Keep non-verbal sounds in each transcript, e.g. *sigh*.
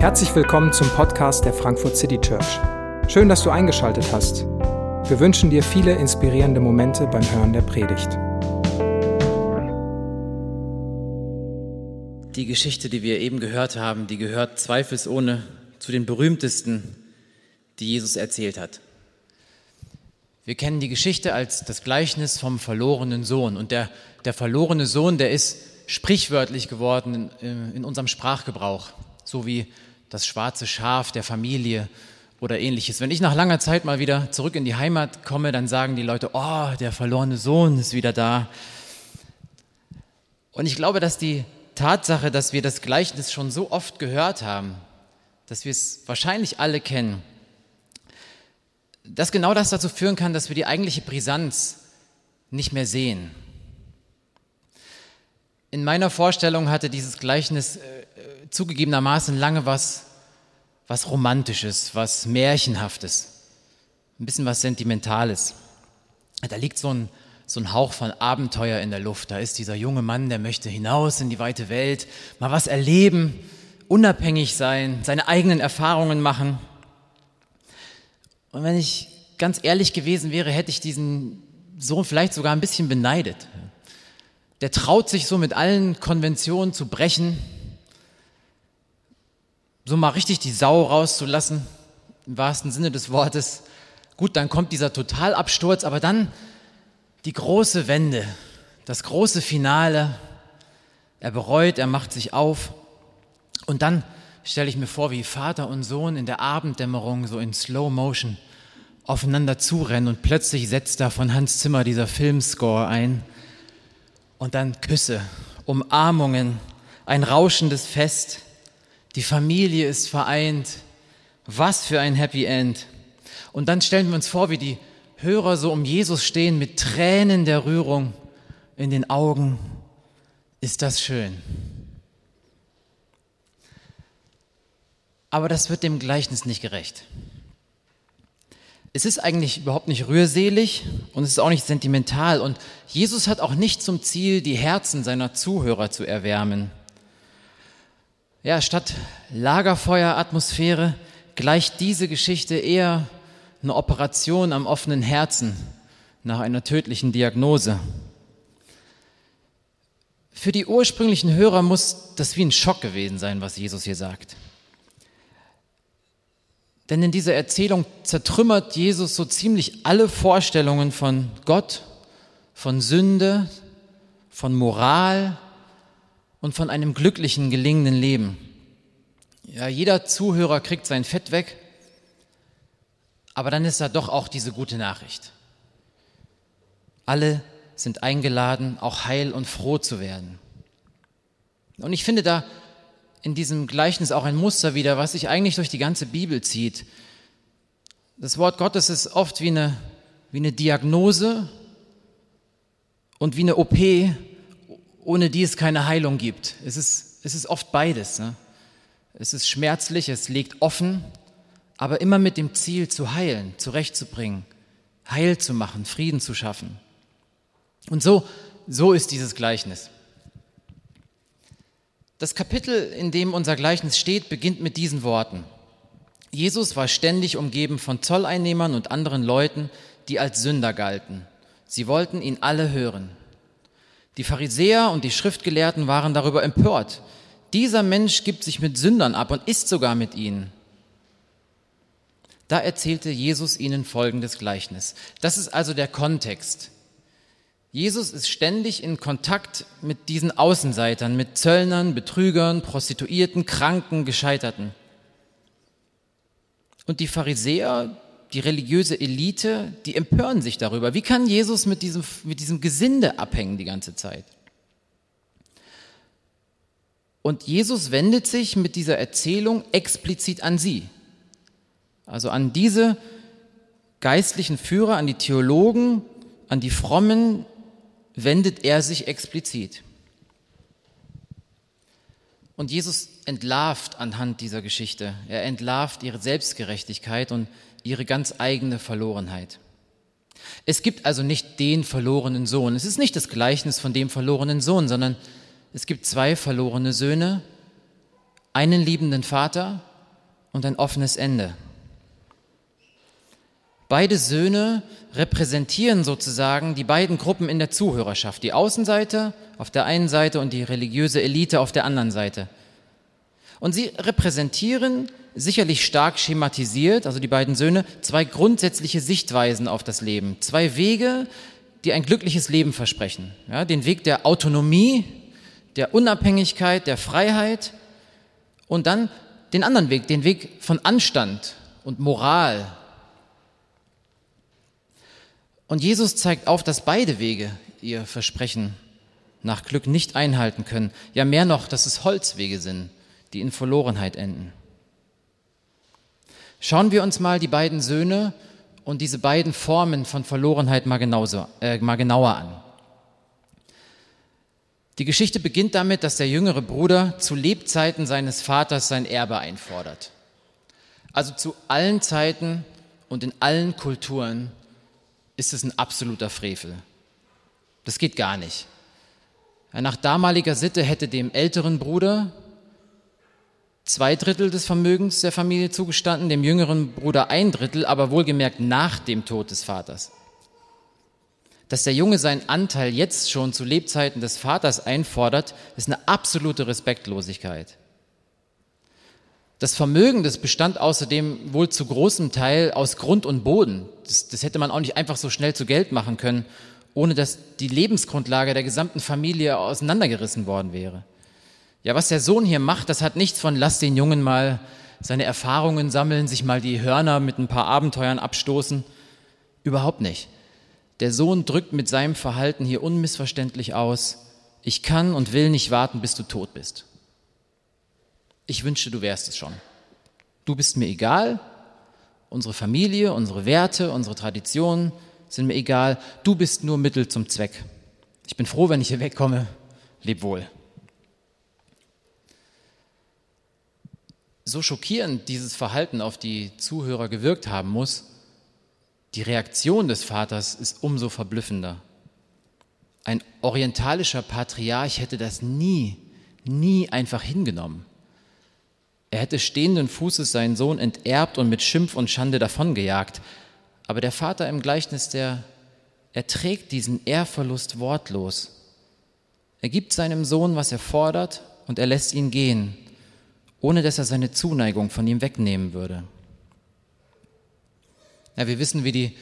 Herzlich willkommen zum Podcast der Frankfurt City Church. Schön, dass du eingeschaltet hast. Wir wünschen dir viele inspirierende Momente beim Hören der Predigt. Die Geschichte, die wir eben gehört haben, die gehört zweifelsohne zu den berühmtesten, die Jesus erzählt hat. Wir kennen die Geschichte als das Gleichnis vom verlorenen Sohn. Und der, der verlorene Sohn, der ist sprichwörtlich geworden in, in unserem Sprachgebrauch, so wie das schwarze Schaf der Familie oder ähnliches. Wenn ich nach langer Zeit mal wieder zurück in die Heimat komme, dann sagen die Leute, oh, der verlorene Sohn ist wieder da. Und ich glaube, dass die Tatsache, dass wir das Gleichnis schon so oft gehört haben, dass wir es wahrscheinlich alle kennen, dass genau das dazu führen kann, dass wir die eigentliche Brisanz nicht mehr sehen. In meiner Vorstellung hatte dieses Gleichnis äh, zugegebenermaßen lange was, was Romantisches, was Märchenhaftes, ein bisschen was Sentimentales. Da liegt so ein, so ein Hauch von Abenteuer in der Luft. Da ist dieser junge Mann, der möchte hinaus in die weite Welt, mal was erleben, unabhängig sein, seine eigenen Erfahrungen machen. Und wenn ich ganz ehrlich gewesen wäre, hätte ich diesen Sohn vielleicht sogar ein bisschen beneidet. Der traut sich so mit allen Konventionen zu brechen, so mal richtig die Sau rauszulassen, im wahrsten Sinne des Wortes. Gut, dann kommt dieser Totalabsturz, aber dann die große Wende, das große Finale. Er bereut, er macht sich auf. Und dann stelle ich mir vor, wie Vater und Sohn in der Abenddämmerung so in Slow Motion aufeinander zurennen und plötzlich setzt da von Hans Zimmer dieser Filmscore ein. Und dann Küsse, Umarmungen, ein rauschendes Fest. Die Familie ist vereint. Was für ein Happy End. Und dann stellen wir uns vor, wie die Hörer so um Jesus stehen mit Tränen der Rührung in den Augen. Ist das schön. Aber das wird dem Gleichnis nicht gerecht. Es ist eigentlich überhaupt nicht rührselig und es ist auch nicht sentimental. Und Jesus hat auch nicht zum Ziel, die Herzen seiner Zuhörer zu erwärmen. Ja, statt Lagerfeueratmosphäre gleicht diese Geschichte eher eine Operation am offenen Herzen nach einer tödlichen Diagnose. Für die ursprünglichen Hörer muss das wie ein Schock gewesen sein, was Jesus hier sagt. Denn in dieser Erzählung zertrümmert Jesus so ziemlich alle Vorstellungen von Gott, von Sünde, von Moral und von einem glücklichen, gelingenden Leben. Ja, jeder Zuhörer kriegt sein Fett weg, aber dann ist da doch auch diese gute Nachricht. Alle sind eingeladen, auch heil und froh zu werden. Und ich finde da in diesem Gleichnis auch ein Muster wieder, was sich eigentlich durch die ganze Bibel zieht. Das Wort Gottes ist oft wie eine, wie eine Diagnose und wie eine OP, ohne die es keine Heilung gibt. Es ist, es ist oft beides. Ne? Es ist schmerzlich, es liegt offen, aber immer mit dem Ziel zu heilen, zurechtzubringen, heil zu machen, Frieden zu schaffen. Und so, so ist dieses Gleichnis. Das Kapitel, in dem unser Gleichnis steht, beginnt mit diesen Worten. Jesus war ständig umgeben von Zolleinnehmern und anderen Leuten, die als Sünder galten. Sie wollten ihn alle hören. Die Pharisäer und die Schriftgelehrten waren darüber empört. Dieser Mensch gibt sich mit Sündern ab und isst sogar mit ihnen. Da erzählte Jesus ihnen folgendes Gleichnis. Das ist also der Kontext. Jesus ist ständig in Kontakt mit diesen Außenseitern, mit Zöllnern, Betrügern, Prostituierten, Kranken, Gescheiterten. Und die Pharisäer, die religiöse Elite, die empören sich darüber. Wie kann Jesus mit diesem, mit diesem Gesinde abhängen die ganze Zeit? Und Jesus wendet sich mit dieser Erzählung explizit an sie. Also an diese geistlichen Führer, an die Theologen, an die Frommen, wendet er sich explizit. Und Jesus entlarvt anhand dieser Geschichte. Er entlarvt ihre Selbstgerechtigkeit und ihre ganz eigene Verlorenheit. Es gibt also nicht den verlorenen Sohn. Es ist nicht das Gleichnis von dem verlorenen Sohn, sondern es gibt zwei verlorene Söhne, einen liebenden Vater und ein offenes Ende. Beide Söhne repräsentieren sozusagen die beiden Gruppen in der Zuhörerschaft, die Außenseite auf der einen Seite und die religiöse Elite auf der anderen Seite. Und sie repräsentieren sicherlich stark schematisiert, also die beiden Söhne, zwei grundsätzliche Sichtweisen auf das Leben, zwei Wege, die ein glückliches Leben versprechen. Ja, den Weg der Autonomie, der Unabhängigkeit, der Freiheit und dann den anderen Weg, den Weg von Anstand und Moral, und Jesus zeigt auf, dass beide Wege ihr Versprechen nach Glück nicht einhalten können. Ja, mehr noch, dass es Holzwege sind, die in Verlorenheit enden. Schauen wir uns mal die beiden Söhne und diese beiden Formen von Verlorenheit mal, genauso, äh, mal genauer an. Die Geschichte beginnt damit, dass der jüngere Bruder zu Lebzeiten seines Vaters sein Erbe einfordert. Also zu allen Zeiten und in allen Kulturen ist es ein absoluter Frevel. Das geht gar nicht. Nach damaliger Sitte hätte dem älteren Bruder zwei Drittel des Vermögens der Familie zugestanden, dem jüngeren Bruder ein Drittel, aber wohlgemerkt nach dem Tod des Vaters. Dass der Junge seinen Anteil jetzt schon zu Lebzeiten des Vaters einfordert, ist eine absolute Respektlosigkeit. Das Vermögen, das bestand außerdem wohl zu großem Teil aus Grund und Boden. Das, das hätte man auch nicht einfach so schnell zu Geld machen können, ohne dass die Lebensgrundlage der gesamten Familie auseinandergerissen worden wäre. Ja, was der Sohn hier macht, das hat nichts von lass den Jungen mal seine Erfahrungen sammeln, sich mal die Hörner mit ein paar Abenteuern abstoßen. Überhaupt nicht. Der Sohn drückt mit seinem Verhalten hier unmissverständlich aus, ich kann und will nicht warten, bis du tot bist. Ich wünschte, du wärst es schon. Du bist mir egal, unsere Familie, unsere Werte, unsere Traditionen sind mir egal. Du bist nur Mittel zum Zweck. Ich bin froh, wenn ich hier wegkomme. Leb wohl. So schockierend dieses Verhalten auf die Zuhörer gewirkt haben muss, die Reaktion des Vaters ist umso verblüffender. Ein orientalischer Patriarch hätte das nie, nie einfach hingenommen. Er hätte stehenden Fußes seinen Sohn enterbt und mit Schimpf und Schande davongejagt. Aber der Vater im Gleichnis, der erträgt diesen Ehrverlust wortlos. Er gibt seinem Sohn, was er fordert, und er lässt ihn gehen, ohne dass er seine Zuneigung von ihm wegnehmen würde. Ja, wir wissen, wie die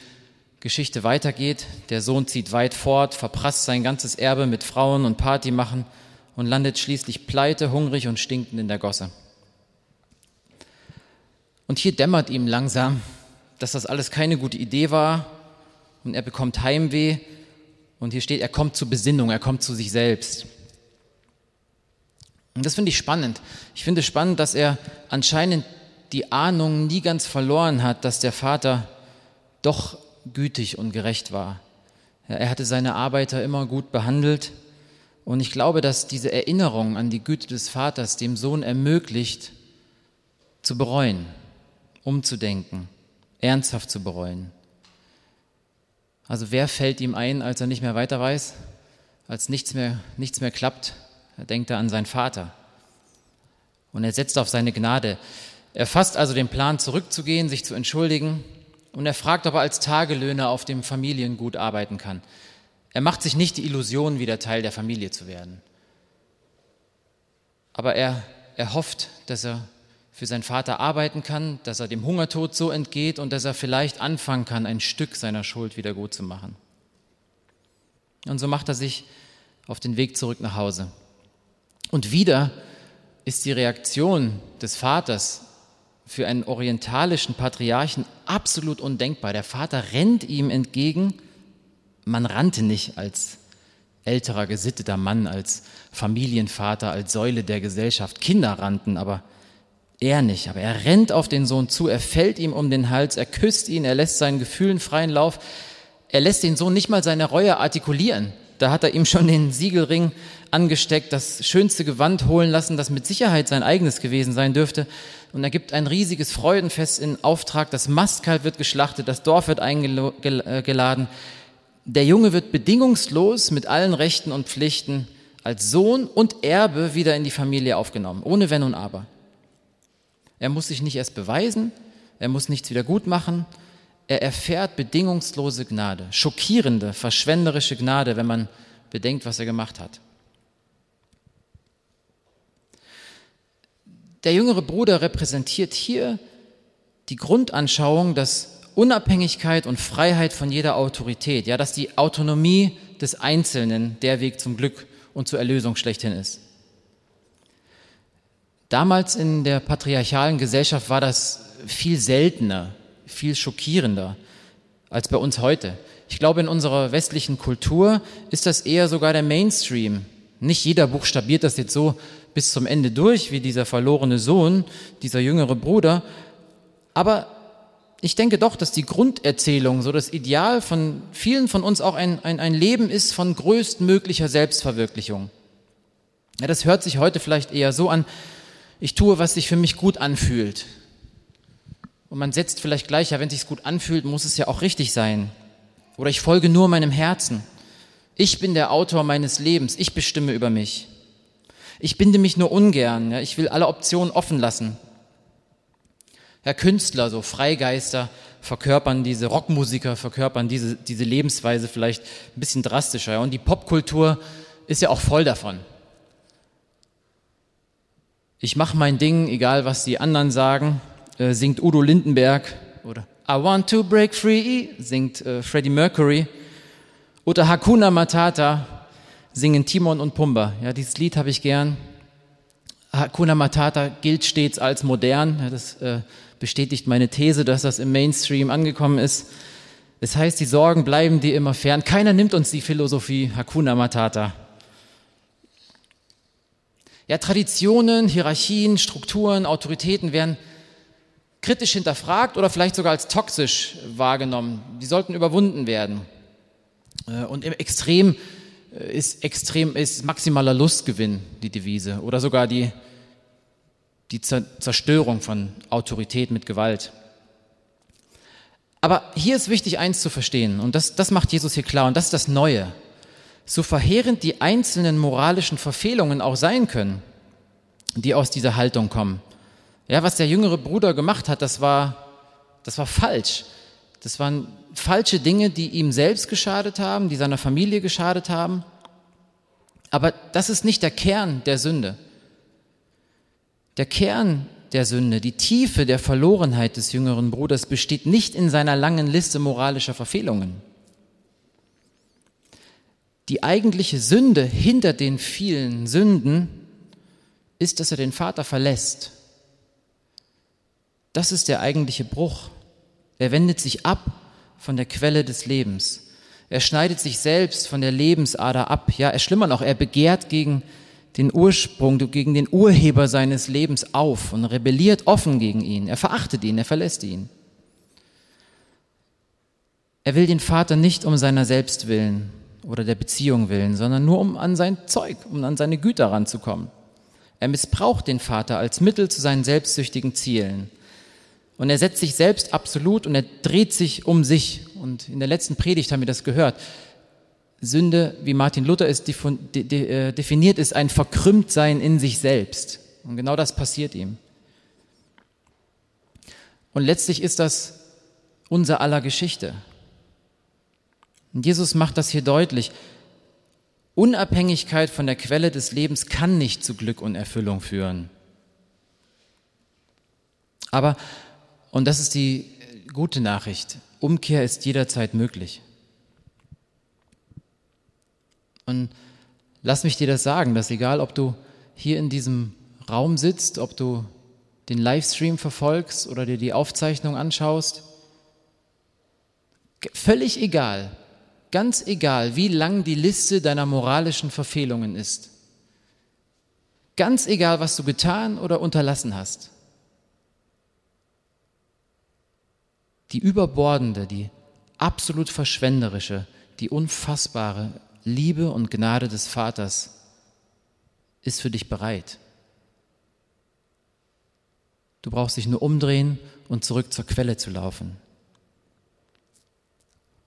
Geschichte weitergeht. Der Sohn zieht weit fort, verprasst sein ganzes Erbe mit Frauen und Party machen und landet schließlich pleite, hungrig und stinkend in der Gosse. Und hier dämmert ihm langsam, dass das alles keine gute Idee war und er bekommt Heimweh und hier steht, er kommt zur Besinnung, er kommt zu sich selbst. Und das finde ich spannend. Ich finde es spannend, dass er anscheinend die Ahnung nie ganz verloren hat, dass der Vater doch gütig und gerecht war. Er hatte seine Arbeiter immer gut behandelt und ich glaube, dass diese Erinnerung an die Güte des Vaters dem Sohn ermöglicht, zu bereuen umzudenken, ernsthaft zu bereuen. Also wer fällt ihm ein, als er nicht mehr weiter weiß, als nichts mehr, nichts mehr klappt? Er denkt er an seinen Vater. Und er setzt auf seine Gnade. Er fasst also den Plan, zurückzugehen, sich zu entschuldigen. Und er fragt, ob er als Tagelöhner auf dem Familiengut arbeiten kann. Er macht sich nicht die Illusion, wieder Teil der Familie zu werden. Aber er, er hofft, dass er für seinen Vater arbeiten kann, dass er dem Hungertod so entgeht und dass er vielleicht anfangen kann, ein Stück seiner Schuld wieder gut zu machen. Und so macht er sich auf den Weg zurück nach Hause. Und wieder ist die Reaktion des Vaters für einen orientalischen Patriarchen absolut undenkbar. Der Vater rennt ihm entgegen. Man rannte nicht als älterer, gesitteter Mann, als Familienvater, als Säule der Gesellschaft. Kinder rannten, aber er nicht, aber er rennt auf den Sohn zu, er fällt ihm um den Hals, er küsst ihn, er lässt seinen Gefühlen freien Lauf. Er lässt den Sohn nicht mal seine Reue artikulieren. Da hat er ihm schon den Siegelring angesteckt, das schönste Gewand holen lassen, das mit Sicherheit sein eigenes gewesen sein dürfte. Und er gibt ein riesiges Freudenfest in Auftrag. Das Mastkalb wird geschlachtet, das Dorf wird eingeladen. Der Junge wird bedingungslos mit allen Rechten und Pflichten als Sohn und Erbe wieder in die Familie aufgenommen, ohne Wenn und Aber. Er muss sich nicht erst beweisen, er muss nichts wieder gut machen. Er erfährt bedingungslose Gnade, schockierende, verschwenderische Gnade, wenn man bedenkt, was er gemacht hat. Der jüngere Bruder repräsentiert hier die Grundanschauung, dass Unabhängigkeit und Freiheit von jeder Autorität, ja, dass die Autonomie des Einzelnen der Weg zum Glück und zur Erlösung schlechthin ist. Damals in der patriarchalen Gesellschaft war das viel seltener, viel schockierender als bei uns heute. Ich glaube, in unserer westlichen Kultur ist das eher sogar der Mainstream. Nicht jeder buchstabiert das jetzt so bis zum Ende durch, wie dieser verlorene Sohn, dieser jüngere Bruder. Aber ich denke doch, dass die Grunderzählung, so das Ideal von vielen von uns auch ein, ein, ein Leben ist von größtmöglicher Selbstverwirklichung. Ja, das hört sich heute vielleicht eher so an, ich tue, was sich für mich gut anfühlt. Und man setzt vielleicht gleich, ja, wenn es sich gut anfühlt, muss es ja auch richtig sein. Oder ich folge nur meinem Herzen. Ich bin der Autor meines Lebens. Ich bestimme über mich. Ich binde mich nur ungern. Ja, ich will alle Optionen offen lassen. Ja, Künstler, so Freigeister, verkörpern diese Rockmusiker, verkörpern diese, diese Lebensweise vielleicht ein bisschen drastischer. Ja. Und die Popkultur ist ja auch voll davon. Ich mache mein Ding, egal was die anderen sagen, äh, singt Udo Lindenberg. Oder I want to break free, singt äh, Freddie Mercury. Oder Hakuna Matata singen Timon und Pumba. Ja, dieses Lied habe ich gern. Hakuna Matata gilt stets als modern. Ja, das äh, bestätigt meine These, dass das im Mainstream angekommen ist. Das heißt, die Sorgen bleiben dir immer fern. Keiner nimmt uns die Philosophie Hakuna Matata. Ja, Traditionen, Hierarchien, Strukturen, Autoritäten werden kritisch hinterfragt oder vielleicht sogar als toxisch wahrgenommen. Die sollten überwunden werden. Äh, und im Extrem äh, ist extrem ist maximaler Lustgewinn die Devise oder sogar die die Zerstörung von Autorität mit Gewalt. Aber hier ist wichtig, eins zu verstehen, und das, das macht Jesus hier klar, und das ist das Neue so verheerend die einzelnen moralischen Verfehlungen auch sein können, die aus dieser Haltung kommen. Ja, was der jüngere Bruder gemacht hat, das war, das war falsch. Das waren falsche Dinge, die ihm selbst geschadet haben, die seiner Familie geschadet haben. Aber das ist nicht der Kern der Sünde. Der Kern der Sünde, die Tiefe der Verlorenheit des jüngeren Bruders besteht nicht in seiner langen Liste moralischer Verfehlungen. Die eigentliche Sünde hinter den vielen Sünden ist, dass er den Vater verlässt. Das ist der eigentliche Bruch. Er wendet sich ab von der Quelle des Lebens. Er schneidet sich selbst von der Lebensader ab. Ja, er schlimmer noch, er begehrt gegen den Ursprung, gegen den Urheber seines Lebens auf und rebelliert offen gegen ihn. Er verachtet ihn, er verlässt ihn. Er will den Vater nicht um seiner selbst willen, oder der Beziehung willen, sondern nur um an sein Zeug, um an seine Güter ranzukommen. Er missbraucht den Vater als Mittel zu seinen selbstsüchtigen Zielen. Und er setzt sich selbst absolut und er dreht sich um sich. Und in der letzten Predigt haben wir das gehört. Sünde, wie Martin Luther es äh, definiert, ist ein Verkrümmtsein in sich selbst. Und genau das passiert ihm. Und letztlich ist das unser aller Geschichte. Und Jesus macht das hier deutlich. Unabhängigkeit von der Quelle des Lebens kann nicht zu Glück und Erfüllung führen. Aber, und das ist die gute Nachricht, Umkehr ist jederzeit möglich. Und lass mich dir das sagen, dass egal, ob du hier in diesem Raum sitzt, ob du den Livestream verfolgst oder dir die Aufzeichnung anschaust, völlig egal, Ganz egal, wie lang die Liste deiner moralischen Verfehlungen ist. Ganz egal, was du getan oder unterlassen hast. Die überbordende, die absolut verschwenderische, die unfassbare Liebe und Gnade des Vaters ist für dich bereit. Du brauchst dich nur umdrehen und zurück zur Quelle zu laufen.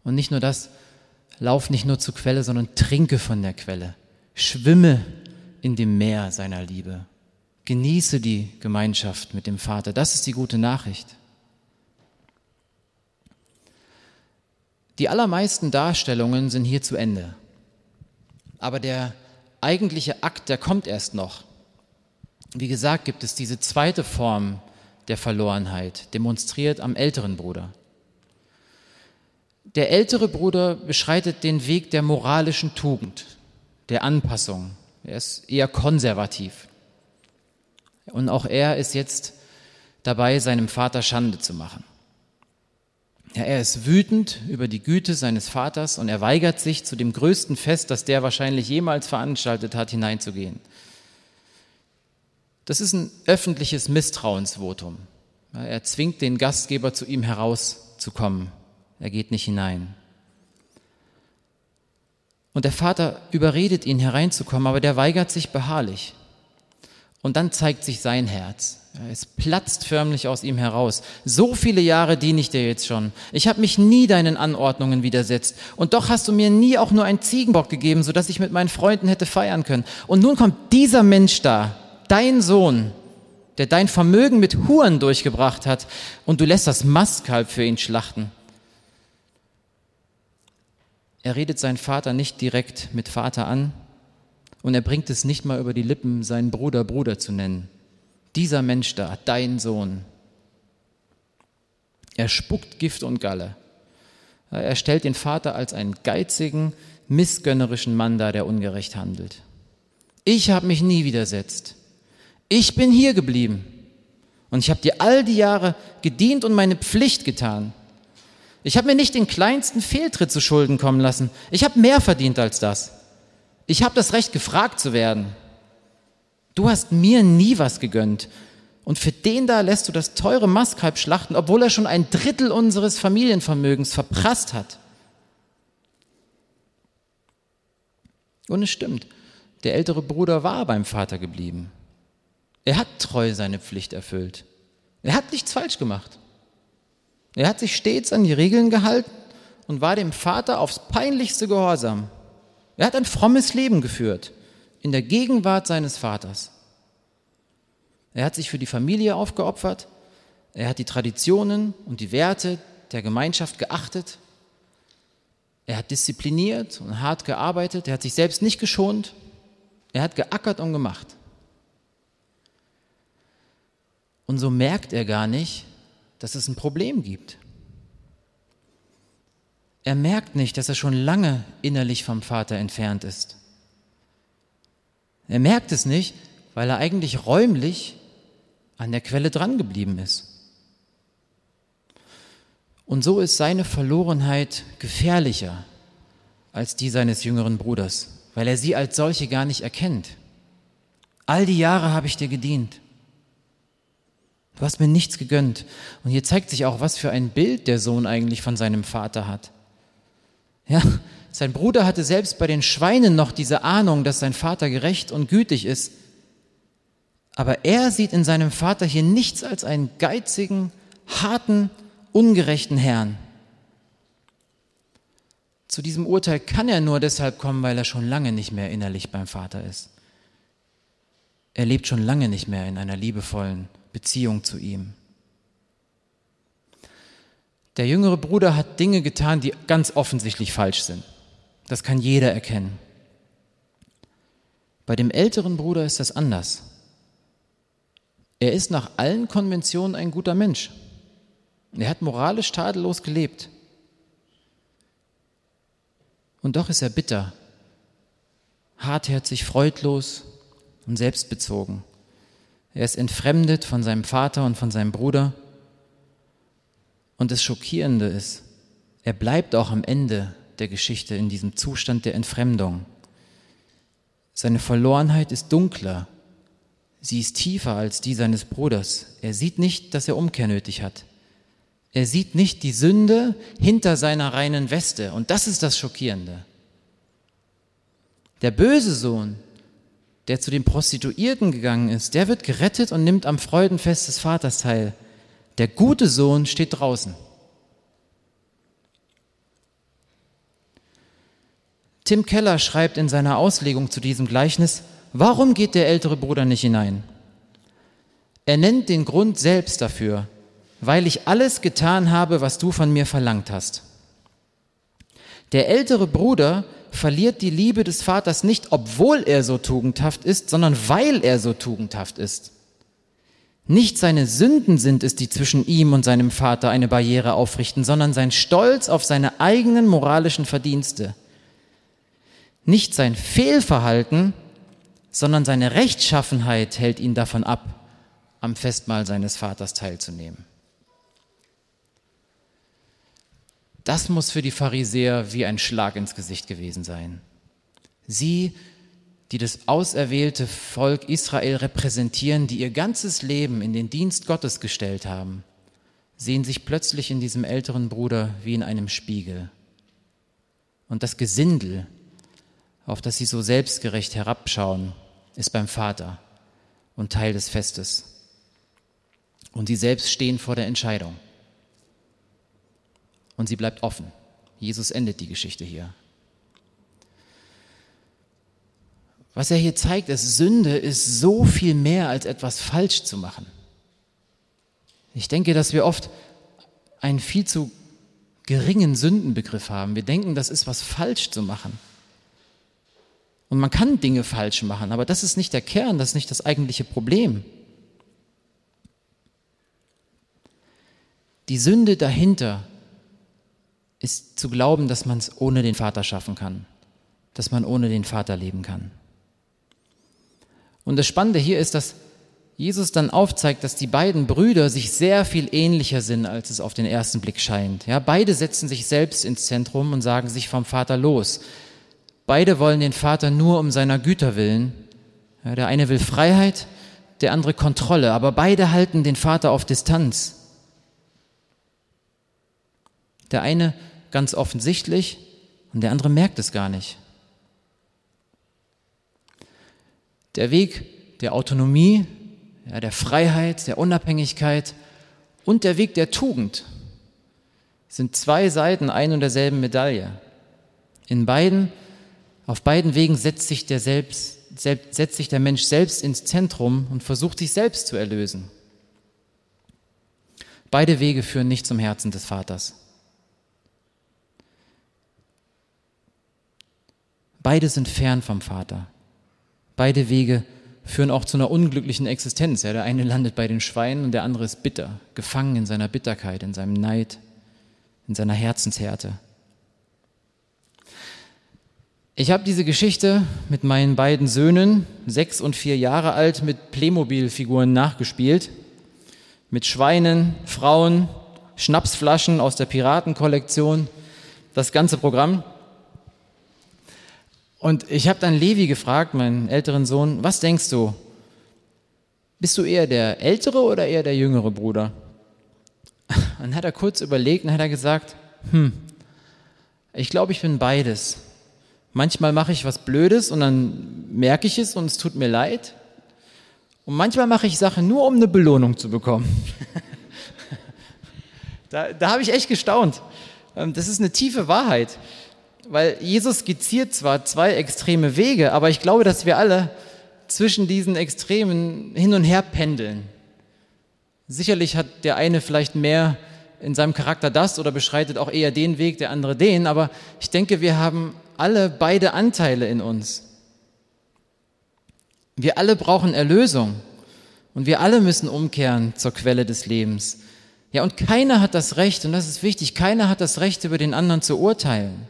Und nicht nur das, lauf nicht nur zur Quelle, sondern trinke von der Quelle. Schwimme in dem Meer seiner Liebe. Genieße die Gemeinschaft mit dem Vater. Das ist die gute Nachricht. Die allermeisten Darstellungen sind hier zu Ende. Aber der eigentliche Akt, der kommt erst noch. Wie gesagt, gibt es diese zweite Form der Verlorenheit, demonstriert am älteren Bruder. Der ältere Bruder beschreitet den Weg der moralischen Tugend, der Anpassung. Er ist eher konservativ. Und auch er ist jetzt dabei, seinem Vater Schande zu machen. Ja, er ist wütend über die Güte seines Vaters und er weigert sich, zu dem größten Fest, das der wahrscheinlich jemals veranstaltet hat, hineinzugehen. Das ist ein öffentliches Misstrauensvotum. Er zwingt den Gastgeber, zu ihm herauszukommen. Er geht nicht hinein. Und der Vater überredet ihn hereinzukommen, aber der weigert sich beharrlich. Und dann zeigt sich sein Herz. Es platzt förmlich aus ihm heraus. So viele Jahre diene ich dir jetzt schon. Ich habe mich nie deinen Anordnungen widersetzt. Und doch hast du mir nie auch nur einen Ziegenbock gegeben, sodass ich mit meinen Freunden hätte feiern können. Und nun kommt dieser Mensch da, dein Sohn, der dein Vermögen mit Huren durchgebracht hat, und du lässt das Mastkalb für ihn schlachten. Er redet seinen Vater nicht direkt mit Vater an, und er bringt es nicht mal über die Lippen, seinen Bruder Bruder zu nennen. Dieser Mensch da, dein Sohn. Er spuckt Gift und Galle. Er stellt den Vater als einen geizigen, missgönnerischen Mann dar, der ungerecht handelt. Ich habe mich nie widersetzt. Ich bin hier geblieben. Und ich habe dir all die Jahre gedient und meine Pflicht getan. Ich habe mir nicht den kleinsten Fehltritt zu Schulden kommen lassen. Ich habe mehr verdient als das. Ich habe das Recht, gefragt zu werden. Du hast mir nie was gegönnt. Und für den da lässt du das teure Mastkalb schlachten, obwohl er schon ein Drittel unseres Familienvermögens verprasst hat. Und es stimmt, der ältere Bruder war beim Vater geblieben. Er hat treu seine Pflicht erfüllt. Er hat nichts falsch gemacht. Er hat sich stets an die Regeln gehalten und war dem Vater aufs peinlichste gehorsam. Er hat ein frommes Leben geführt in der Gegenwart seines Vaters. Er hat sich für die Familie aufgeopfert, er hat die Traditionen und die Werte der Gemeinschaft geachtet, er hat diszipliniert und hart gearbeitet, er hat sich selbst nicht geschont, er hat geackert und gemacht. Und so merkt er gar nicht, dass es ein Problem gibt. Er merkt nicht, dass er schon lange innerlich vom Vater entfernt ist. Er merkt es nicht, weil er eigentlich räumlich an der Quelle drangeblieben ist. Und so ist seine Verlorenheit gefährlicher als die seines jüngeren Bruders, weil er sie als solche gar nicht erkennt. All die Jahre habe ich dir gedient. Du hast mir nichts gegönnt. Und hier zeigt sich auch, was für ein Bild der Sohn eigentlich von seinem Vater hat. Ja, sein Bruder hatte selbst bei den Schweinen noch diese Ahnung, dass sein Vater gerecht und gütig ist. Aber er sieht in seinem Vater hier nichts als einen geizigen, harten, ungerechten Herrn. Zu diesem Urteil kann er nur deshalb kommen, weil er schon lange nicht mehr innerlich beim Vater ist. Er lebt schon lange nicht mehr in einer liebevollen Beziehung zu ihm. Der jüngere Bruder hat Dinge getan, die ganz offensichtlich falsch sind. Das kann jeder erkennen. Bei dem älteren Bruder ist das anders. Er ist nach allen Konventionen ein guter Mensch. Er hat moralisch tadellos gelebt. Und doch ist er bitter, hartherzig, freudlos und selbstbezogen. Er ist entfremdet von seinem Vater und von seinem Bruder. Und das Schockierende ist, er bleibt auch am Ende der Geschichte in diesem Zustand der Entfremdung. Seine Verlorenheit ist dunkler, sie ist tiefer als die seines Bruders. Er sieht nicht, dass er Umkehr nötig hat. Er sieht nicht die Sünde hinter seiner reinen Weste. Und das ist das Schockierende. Der böse Sohn, der zu den Prostituierten gegangen ist, der wird gerettet und nimmt am Freudenfest des Vaters teil. Der gute Sohn steht draußen. Tim Keller schreibt in seiner Auslegung zu diesem Gleichnis, warum geht der ältere Bruder nicht hinein? Er nennt den Grund selbst dafür, weil ich alles getan habe, was du von mir verlangt hast. Der ältere Bruder verliert die Liebe des Vaters nicht, obwohl er so tugendhaft ist, sondern weil er so tugendhaft ist. Nicht seine Sünden sind es, die zwischen ihm und seinem Vater eine Barriere aufrichten, sondern sein Stolz auf seine eigenen moralischen Verdienste. Nicht sein Fehlverhalten, sondern seine Rechtschaffenheit hält ihn davon ab, am Festmahl seines Vaters teilzunehmen. Das muss für die Pharisäer wie ein Schlag ins Gesicht gewesen sein. Sie, die das auserwählte Volk Israel repräsentieren, die ihr ganzes Leben in den Dienst Gottes gestellt haben, sehen sich plötzlich in diesem älteren Bruder wie in einem Spiegel. Und das Gesindel, auf das sie so selbstgerecht herabschauen, ist beim Vater und Teil des Festes. Und sie selbst stehen vor der Entscheidung und sie bleibt offen. Jesus endet die Geschichte hier. Was er hier zeigt, ist, Sünde ist so viel mehr als etwas falsch zu machen. Ich denke, dass wir oft einen viel zu geringen Sündenbegriff haben. Wir denken, das ist was falsch zu machen. Und man kann Dinge falsch machen, aber das ist nicht der Kern, das ist nicht das eigentliche Problem. Die Sünde dahinter ist zu glauben, dass man es ohne den Vater schaffen kann, dass man ohne den Vater leben kann. Und das Spannende hier ist, dass Jesus dann aufzeigt, dass die beiden Brüder sich sehr viel ähnlicher sind, als es auf den ersten Blick scheint. Ja, beide setzen sich selbst ins Zentrum und sagen sich vom Vater los. Beide wollen den Vater nur um seiner Güter willen. Ja, der eine will Freiheit, der andere Kontrolle, aber beide halten den Vater auf Distanz. Der eine ganz offensichtlich und der andere merkt es gar nicht. Der Weg der Autonomie, ja, der Freiheit, der Unabhängigkeit und der Weg der Tugend sind zwei Seiten ein und derselben Medaille. In beiden, auf beiden Wegen setzt sich der, selbst, setzt sich der Mensch selbst ins Zentrum und versucht sich selbst zu erlösen. Beide Wege führen nicht zum Herzen des Vaters. Beide sind fern vom Vater. Beide Wege führen auch zu einer unglücklichen Existenz. Ja, der eine landet bei den Schweinen und der andere ist bitter, gefangen in seiner Bitterkeit, in seinem Neid, in seiner Herzenshärte. Ich habe diese Geschichte mit meinen beiden Söhnen, sechs und vier Jahre alt, mit Playmobil-Figuren nachgespielt. Mit Schweinen, Frauen, Schnapsflaschen aus der Piratenkollektion, das ganze Programm. Und ich habe dann Levi gefragt, meinen älteren Sohn, was denkst du? Bist du eher der ältere oder eher der jüngere Bruder? Dann hat er kurz überlegt und hat er gesagt, hm, ich glaube, ich bin beides. Manchmal mache ich was Blödes und dann merke ich es und es tut mir leid. Und manchmal mache ich Sachen nur, um eine Belohnung zu bekommen. *laughs* da, da habe ich echt gestaunt. Ähm, das ist eine tiefe Wahrheit weil Jesus skizziert zwar zwei extreme Wege, aber ich glaube, dass wir alle zwischen diesen Extremen hin und her pendeln. Sicherlich hat der eine vielleicht mehr in seinem Charakter das oder beschreitet auch eher den Weg, der andere den, aber ich denke, wir haben alle beide Anteile in uns. Wir alle brauchen Erlösung und wir alle müssen umkehren zur Quelle des Lebens. Ja, und keiner hat das Recht, und das ist wichtig, keiner hat das Recht, über den anderen zu urteilen.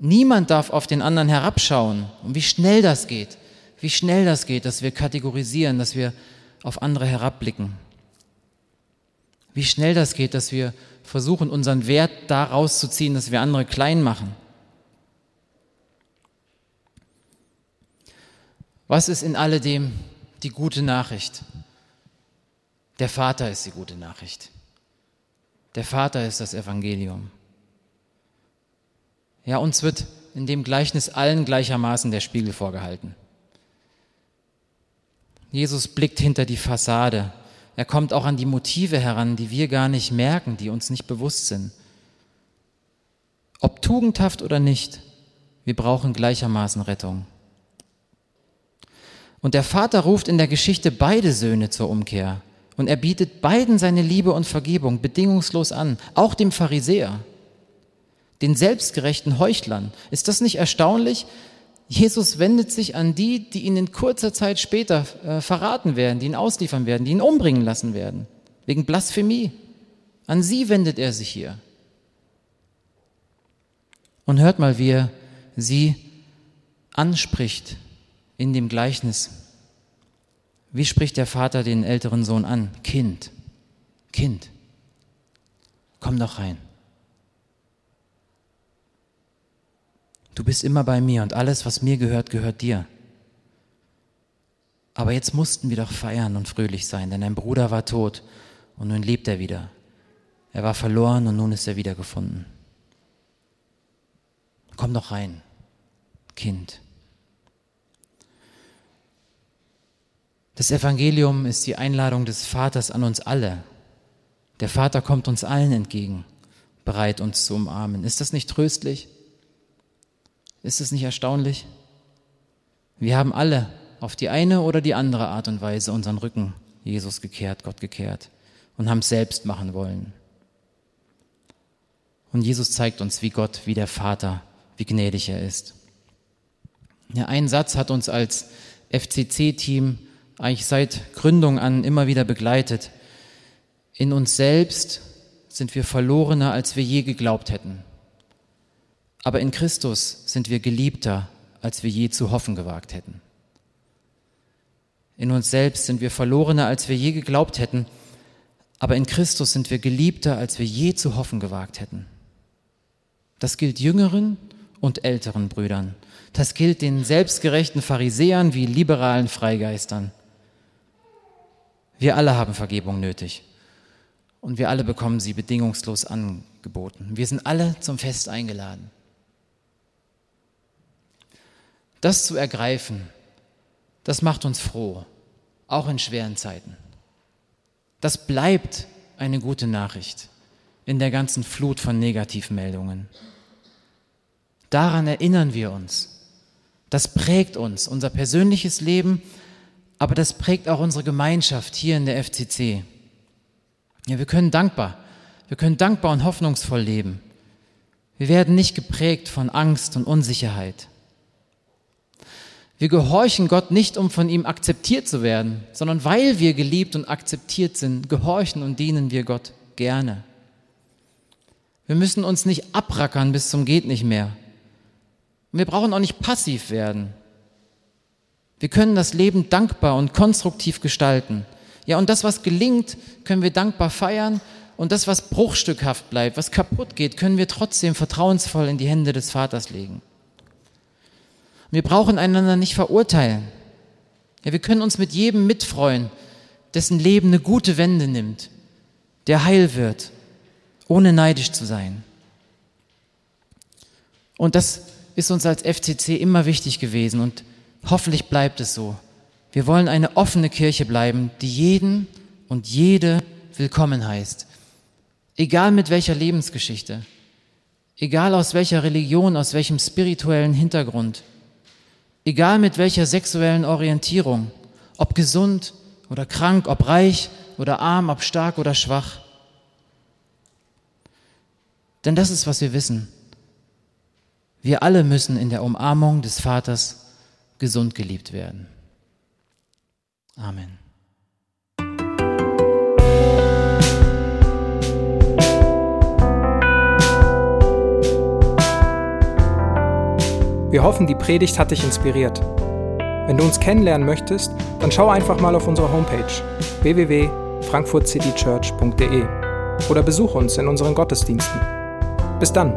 Niemand darf auf den anderen herabschauen. Und wie schnell das geht, wie schnell das geht, dass wir kategorisieren, dass wir auf andere herabblicken. Wie schnell das geht, dass wir versuchen, unseren Wert daraus zu ziehen, dass wir andere klein machen. Was ist in alledem die gute Nachricht? Der Vater ist die gute Nachricht. Der Vater ist das Evangelium. Ja, uns wird in dem Gleichnis allen gleichermaßen der Spiegel vorgehalten. Jesus blickt hinter die Fassade. Er kommt auch an die Motive heran, die wir gar nicht merken, die uns nicht bewusst sind. Ob tugendhaft oder nicht, wir brauchen gleichermaßen Rettung. Und der Vater ruft in der Geschichte beide Söhne zur Umkehr. Und er bietet beiden seine Liebe und Vergebung bedingungslos an, auch dem Pharisäer, den selbstgerechten Heuchlern. Ist das nicht erstaunlich? Jesus wendet sich an die, die ihn in kurzer Zeit später äh, verraten werden, die ihn ausliefern werden, die ihn umbringen lassen werden, wegen Blasphemie. An sie wendet er sich hier. Und hört mal, wie er sie anspricht in dem Gleichnis. Wie spricht der Vater den älteren Sohn an? Kind, Kind, komm doch rein. Du bist immer bei mir und alles, was mir gehört, gehört dir. Aber jetzt mussten wir doch feiern und fröhlich sein, denn dein Bruder war tot und nun lebt er wieder. Er war verloren und nun ist er wiedergefunden. Komm doch rein, Kind. Das Evangelium ist die Einladung des Vaters an uns alle. Der Vater kommt uns allen entgegen, bereit uns zu umarmen. Ist das nicht tröstlich? Ist es nicht erstaunlich? Wir haben alle auf die eine oder die andere Art und Weise unseren Rücken Jesus gekehrt, Gott gekehrt und haben es selbst machen wollen. Und Jesus zeigt uns, wie Gott, wie der Vater, wie gnädig er ist. Ja, ein Satz hat uns als FCC-Team eigentlich seit Gründung an immer wieder begleitet. In uns selbst sind wir verlorener, als wir je geglaubt hätten. Aber in Christus sind wir geliebter, als wir je zu hoffen gewagt hätten. In uns selbst sind wir verlorener, als wir je geglaubt hätten. Aber in Christus sind wir geliebter, als wir je zu hoffen gewagt hätten. Das gilt jüngeren und älteren Brüdern. Das gilt den selbstgerechten Pharisäern wie liberalen Freigeistern. Wir alle haben Vergebung nötig. Und wir alle bekommen sie bedingungslos angeboten. Wir sind alle zum Fest eingeladen. Das zu ergreifen, das macht uns froh, auch in schweren Zeiten. Das bleibt eine gute Nachricht in der ganzen Flut von Negativmeldungen. Daran erinnern wir uns. Das prägt uns, unser persönliches Leben, aber das prägt auch unsere Gemeinschaft hier in der FCC. Ja, wir können dankbar, wir können dankbar und hoffnungsvoll leben. Wir werden nicht geprägt von Angst und Unsicherheit. Wir gehorchen Gott nicht, um von ihm akzeptiert zu werden, sondern weil wir geliebt und akzeptiert sind, gehorchen und dienen wir Gott gerne. Wir müssen uns nicht abrackern bis zum geht nicht mehr. wir brauchen auch nicht passiv werden. Wir können das Leben dankbar und konstruktiv gestalten. Ja, und das, was gelingt, können wir dankbar feiern. Und das, was bruchstückhaft bleibt, was kaputt geht, können wir trotzdem vertrauensvoll in die Hände des Vaters legen. Wir brauchen einander nicht verurteilen. Ja, wir können uns mit jedem mitfreuen, dessen Leben eine gute Wende nimmt, der heil wird, ohne neidisch zu sein. Und das ist uns als FCC immer wichtig gewesen und Hoffentlich bleibt es so. Wir wollen eine offene Kirche bleiben, die jeden und jede willkommen heißt. Egal mit welcher Lebensgeschichte, egal aus welcher Religion, aus welchem spirituellen Hintergrund, egal mit welcher sexuellen Orientierung, ob gesund oder krank, ob reich oder arm, ob stark oder schwach. Denn das ist, was wir wissen. Wir alle müssen in der Umarmung des Vaters gesund geliebt werden. Amen. Wir hoffen, die Predigt hat dich inspiriert. Wenn du uns kennenlernen möchtest, dann schau einfach mal auf unsere Homepage www.frankfurtcitychurch.de oder besuche uns in unseren Gottesdiensten. Bis dann!